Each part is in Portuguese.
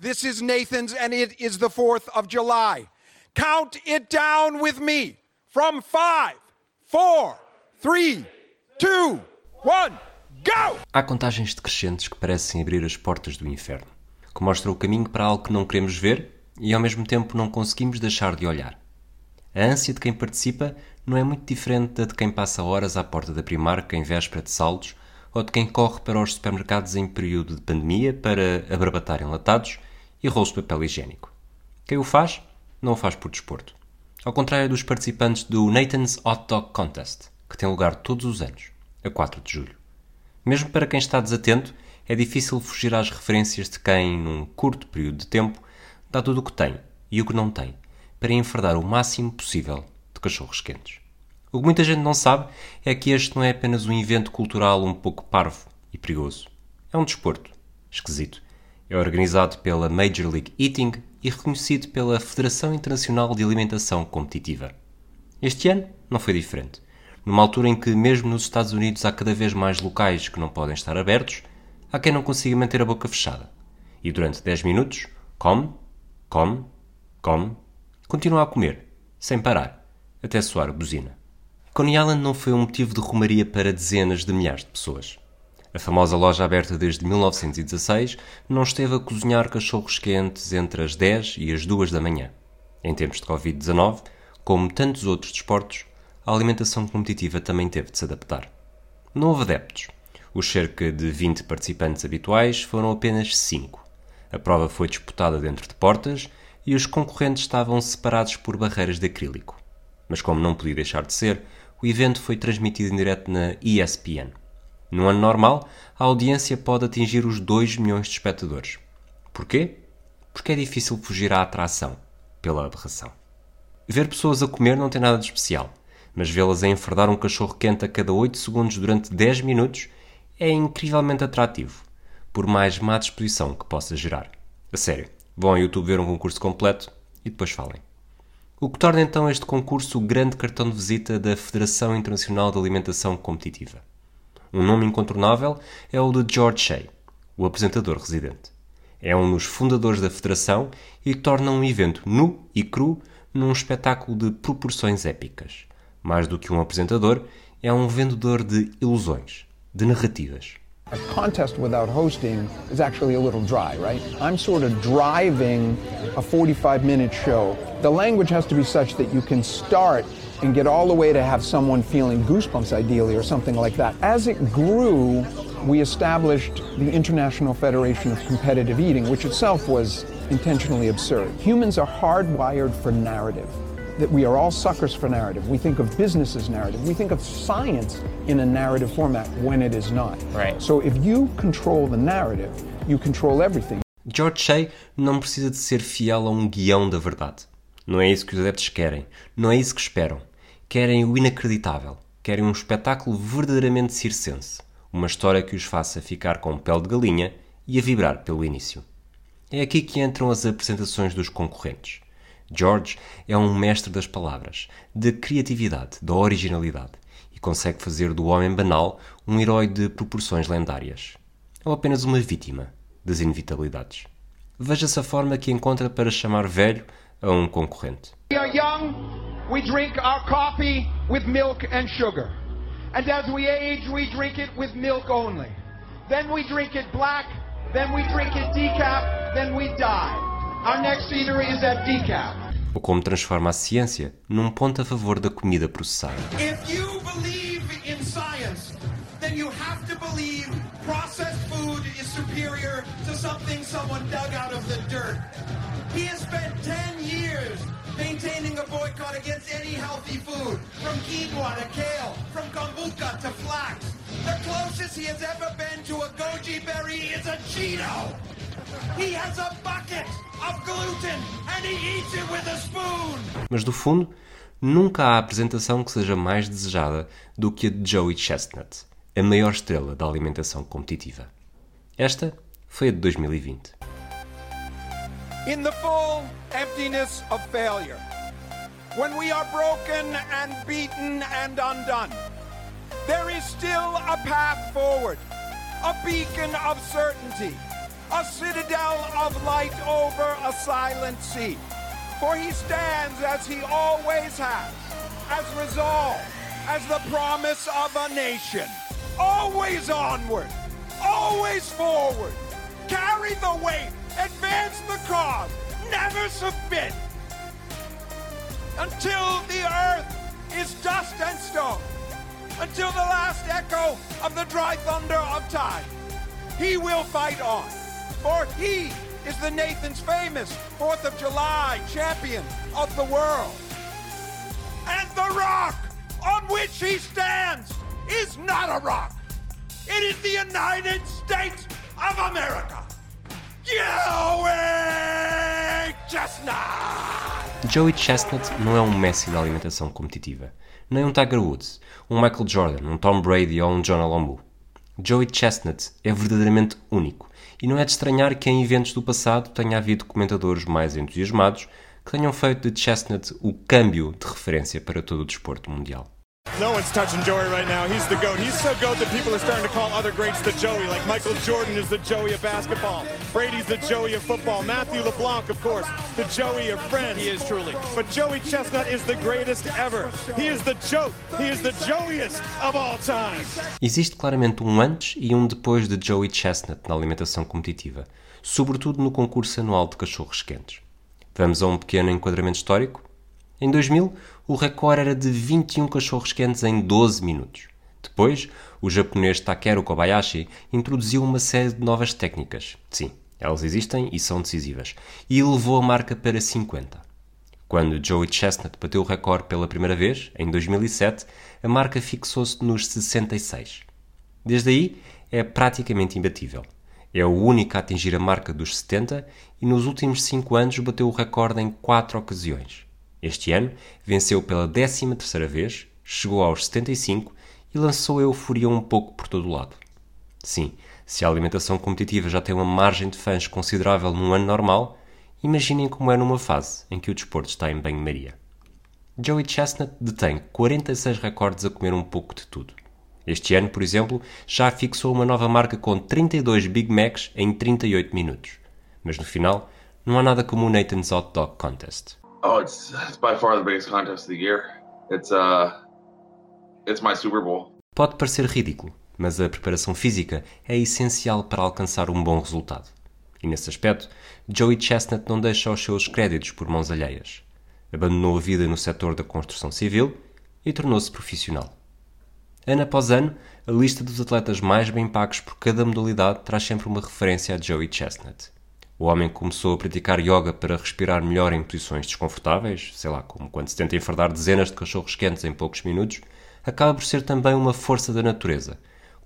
This is Nathan's, and it is the 4th of July. Count it down with me from five, four, three, two, one, go! Há contagens decrescentes que parecem abrir as portas do inferno, que mostram o caminho para algo que não queremos ver e ao mesmo tempo não conseguimos deixar de olhar. A ânsia de quem participa não é muito diferente da de quem passa horas à porta da Primark em véspera de saldos ou de quem corre para os supermercados em período de pandemia para abarbatar enlatados e rolos de papel higiênico. Quem o faz, não o faz por desporto. Ao contrário dos participantes do Nathan's Hot Dog Contest, que tem lugar todos os anos, a 4 de julho. Mesmo para quem está desatento, é difícil fugir às referências de quem, num curto período de tempo, dá tudo o que tem e o que não tem para enfardar o máximo possível de cachorros quentes. O que muita gente não sabe é que este não é apenas um evento cultural um pouco parvo e perigoso. É um desporto. Esquisito. É organizado pela Major League Eating e reconhecido pela Federação Internacional de Alimentação Competitiva. Este ano não foi diferente. Numa altura em que, mesmo nos Estados Unidos, há cada vez mais locais que não podem estar abertos, há quem não consiga manter a boca fechada. E durante 10 minutos, come, come, come, continua a comer, sem parar, até soar buzina. Coney Island não foi um motivo de rumaria para dezenas de milhares de pessoas. A famosa loja aberta desde 1916 não esteve a cozinhar cachorros quentes entre as 10 e as 2 da manhã. Em tempos de Covid-19, como tantos outros desportos, a alimentação competitiva também teve de se adaptar. Não houve adeptos. Os cerca de 20 participantes habituais foram apenas 5. A prova foi disputada dentro de portas e os concorrentes estavam separados por barreiras de acrílico. Mas como não podia deixar de ser, o evento foi transmitido em direto na ESPN. No ano normal, a audiência pode atingir os 2 milhões de espectadores. Porquê? Porque é difícil fugir à atração, pela aberração. Ver pessoas a comer não tem nada de especial, mas vê-las a enfardar um cachorro quente a cada 8 segundos durante 10 minutos é incrivelmente atrativo, por mais má disposição que possa gerar. A sério, vão ao YouTube ver um concurso completo e depois falem. O que torna então este concurso o grande cartão de visita da Federação Internacional de Alimentação Competitiva. Um nome incontornável é o de George Shea, o apresentador residente. É um dos fundadores da federação e torna um evento nu e cru num espetáculo de proporções épicas. Mais do que um apresentador, é um vendedor de ilusões, de narrativas. A contest without hosting is actually a little dry, right? I'm sort of driving a 45 minute show. The language has to be such that you can start and get all the way to have someone feeling goosebumps, ideally, or something like that. As it grew, we established the International Federation of Competitive Eating, which itself was intentionally absurd. Humans are hardwired for narrative that we are all suckers for narrative. We think of business as narrative. We think of science in a narrative format when it is not. Right. So if you control the narrative, you control everything. George Shea não precisa de ser fiel a um guião da verdade. Não é isso que os adeptos querem. Não é isso que esperam. Querem o inacreditável. Querem um espetáculo verdadeiramente circense. Uma história que os faça ficar com pele de galinha e a vibrar pelo início. É aqui que entram as apresentações dos concorrentes. George é um mestre das palavras, da criatividade, da originalidade e consegue fazer do homem banal um herói de proporções lendárias. Ou apenas uma vítima das inevitabilidades. Veja-se a forma que encontra para chamar velho a um concorrente. We are young, we drink our coffee with milk and sugar. And as we age, we drink it with milk only. Then we drink it black, then we drink it decaf, then we die. Our next eatery is at decaf. Ou como transforma a ciência num ponto a favor da comida processada. If you believe in science, then you have to believe processed food is superior to something someone dug out of the dirt. He has spent 10 years maintaining a boycott against any healthy food, from quinoa to kale, from kombucha to flax. The closest he has ever been to a goji berry is a Cheeto. He has a bucket of gluten and he eats it with a spoon. Mas do fundo, nunca há apresentação que seja mais desejada do que a de Joey Chestnut, a maior estrela da alimentação competitiva. Esta foi a de 2020. In the full emptiness of failure, when we are broken and beaten and undone, there is still a path forward, a beacon of certainty, a citadel of light over a silent sea. For he stands as he always has, as resolve, as the promise of a nation. Always onward, always forward. Carry the weight, advance the cause, never submit. Until the earth is dust and stone, until the last echo of the dry thunder of time, he will fight on. For he is the Nathan's famous 4th of July champion of the world. And the rock on which he stands is not a rock. It is the United States of America. Joey Chestnut! Joey Chestnut não é um Messi da alimentação competitiva, nem um Tiger Woods, um Michael Jordan, um Tom Brady ou um John Alombo. Joey Chestnut é verdadeiramente único e não é de estranhar que em eventos do passado tenha havido comentadores mais entusiasmados que tenham feito de Chestnut o câmbio de referência para todo o desporto mundial. No one's touching Joey right now. He's the GOAT. He's so GOAT that people are starting to call other greats the Joey, like Michael Jordan is the Joey of basketball. Brady's the Joey of football. Matthew LeBlanc, of course, the Joey of friends. He is truly. But Joey Chestnut is the greatest ever. He is the joke. He is the Joeyest of all time. Existe claramente um antes e um depois de Joey Chestnut na alimentação competitiva, sobretudo no concurso anual de cachorros quentes. Vamos a um pequeno enquadramento histórico? Em 2000, o recorde era de 21 cachorros quentes em 12 minutos. Depois, o japonês Takeru Kobayashi introduziu uma série de novas técnicas. Sim, elas existem e são decisivas. E elevou a marca para 50. Quando Joey Chestnut bateu o recorde pela primeira vez, em 2007, a marca fixou-se nos 66. Desde aí, é praticamente imbatível. É o único a atingir a marca dos 70 e nos últimos 5 anos bateu o recorde em 4 ocasiões. Este ano, venceu pela 13ª vez, chegou aos 75 e lançou a euforia um pouco por todo o lado. Sim, se a alimentação competitiva já tem uma margem de fãs considerável num ano normal, imaginem como é numa fase em que o desporto está em banho-maria. Joey Chestnut detém 46 recordes a comer um pouco de tudo. Este ano, por exemplo, já fixou uma nova marca com 32 Big Macs em 38 minutos. Mas no final, não há nada como o Nathan's Hot Dog Contest. Oh, it's, it's by far the biggest contest of the year. It's uh, it's my Super Bowl. Pode parecer ridículo, mas a preparação física é essencial para alcançar um bom resultado. E nesse aspecto, Joey Chestnut não deixa os seus créditos por mãos alheias. Abandonou a vida no setor da construção civil e tornou-se profissional. Ano após ano, a lista dos atletas mais bem pagos por cada modalidade traz sempre uma referência a Joey Chestnut. O homem começou a praticar yoga para respirar melhor em posições desconfortáveis, sei lá, como quando se tenta enfardar dezenas de cachorros quentes em poucos minutos, acaba por ser também uma força da natureza,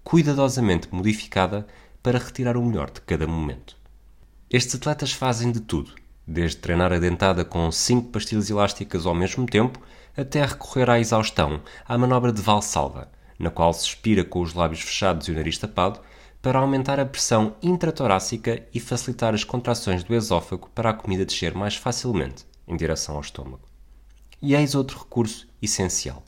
cuidadosamente modificada para retirar o melhor de cada momento. Estes atletas fazem de tudo, desde treinar a dentada com cinco pastilhas elásticas ao mesmo tempo, até recorrer à exaustão, à manobra de valsalva, na qual se expira com os lábios fechados e o nariz tapado, para aumentar a pressão intratorácica e facilitar as contrações do esófago para a comida descer mais facilmente em direção ao estômago. E eis outro recurso essencial.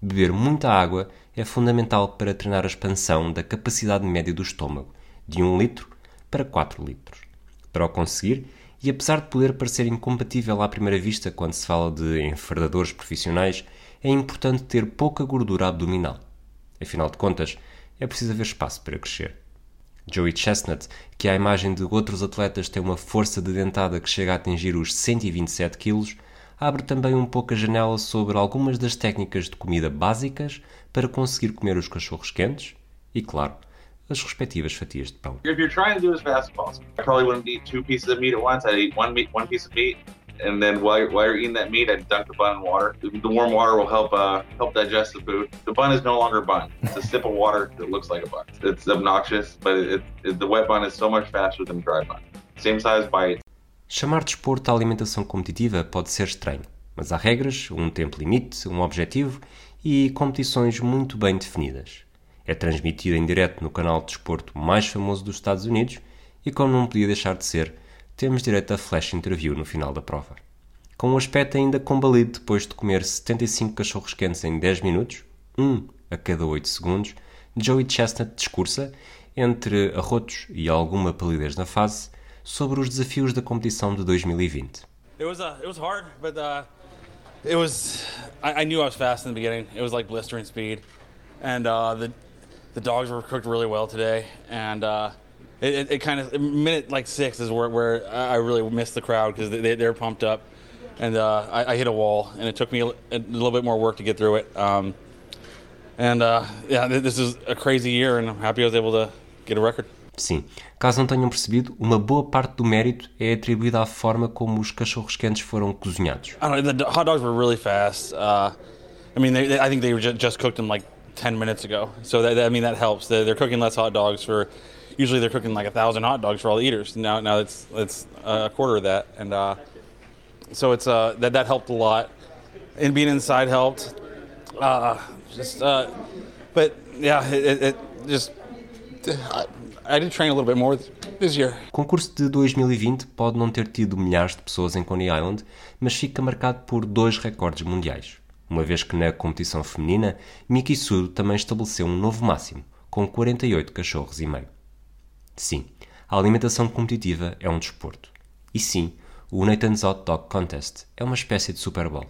Beber muita água é fundamental para treinar a expansão da capacidade média do estômago, de 1 litro para 4 litros. Para o conseguir, e apesar de poder parecer incompatível à primeira vista quando se fala de enfardadores profissionais, é importante ter pouca gordura abdominal. Afinal de contas, é preciso haver espaço para crescer. Joey Chestnut, que à imagem de outros atletas tem uma força de dentada que chega a atingir os 127 kg, abre também um pouco a janela sobre algumas das técnicas de comida básicas para conseguir comer os cachorros quentes e, claro, as respectivas fatias de pão. If you're trying to do as fast as possible, I probably wouldn't eat two pieces of meat at once. I'd eat one meat, one piece and then while you're, while you're eating that meat, I'd dunk the bun in water. The, the warm water will help uh, help digest the food. The bun is no longer a bun. It's a sip of water that looks like a bun. It's obnoxious, but it, it, the wet bun is so much faster than the dry bun. Same size bite. Chamar desporto à alimentação competitiva pode ser estranho, mas há regras, um tempo limite, um objetivo e competições muito bem definidas. É transmitido em direto no canal de desporto mais famoso dos Estados Unidos e, como não podia deixar de ser, temos direito a flash interview no final da prova. Com um aspecto ainda combalido depois de comer 75 cachorros quentes em 10 minutos, um a cada 8 segundos, Joey Chestnut discursa entre arrotos e alguma palidez na face, sobre os desafios da competição de 2020. It was uh, it was hard, but uh, it was. I, I knew I was fast in the beginning. It was like blistering speed, and uh, the the dogs were cooked really well today. And uh, it, it, it kind of minute like six is where, where I really missed the crowd because they, they're pumped up, and uh, I, I, hit a wall, and it took me a, a, little bit more work to get through it. Um, and uh, yeah, this is a crazy year, and I'm happy I was able to get a record. Sim, caso não tenham percebido, uma boa parte do mérito é atribuída à forma como os cachorros quentes foram cozinhados. I don't know, the hot dogs were really fast. Uh, I mean, they, they, I think they were just, just cooked in like 10 minutes ago. So that, I mean, that helps. They're, they're, cooking less hot dogs for. Usually they're cooking like a thousand hot dogs for all the eaters. Now, now it's it's a quarter of that, and uh, so it's uh, that that helped a lot. And being inside helped. Uh, just, uh, but yeah, it, it just. I did train a little bit more this year. O concurso de 2020 pode não ter tido milhares de pessoas em Coney Island, mas fica marcado por dois recordes mundiais. Uma vez que na competição feminina, Miki Sudo também estabeleceu um novo máximo, com 48 cachorros e meio. Sim, a alimentação competitiva é um desporto. E sim, o Nathan's Hot Dog Contest é uma espécie de Super Bowl.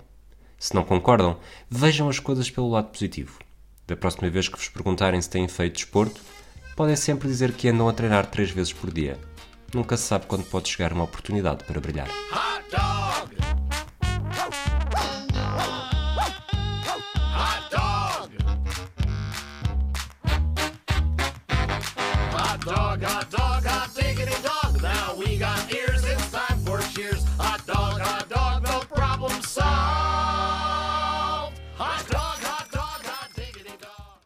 Se não concordam, vejam as coisas pelo lado positivo. Da próxima vez que vos perguntarem se têm feito desporto, podem sempre dizer que andam a treinar três vezes por dia. Nunca se sabe quando pode chegar uma oportunidade para brilhar.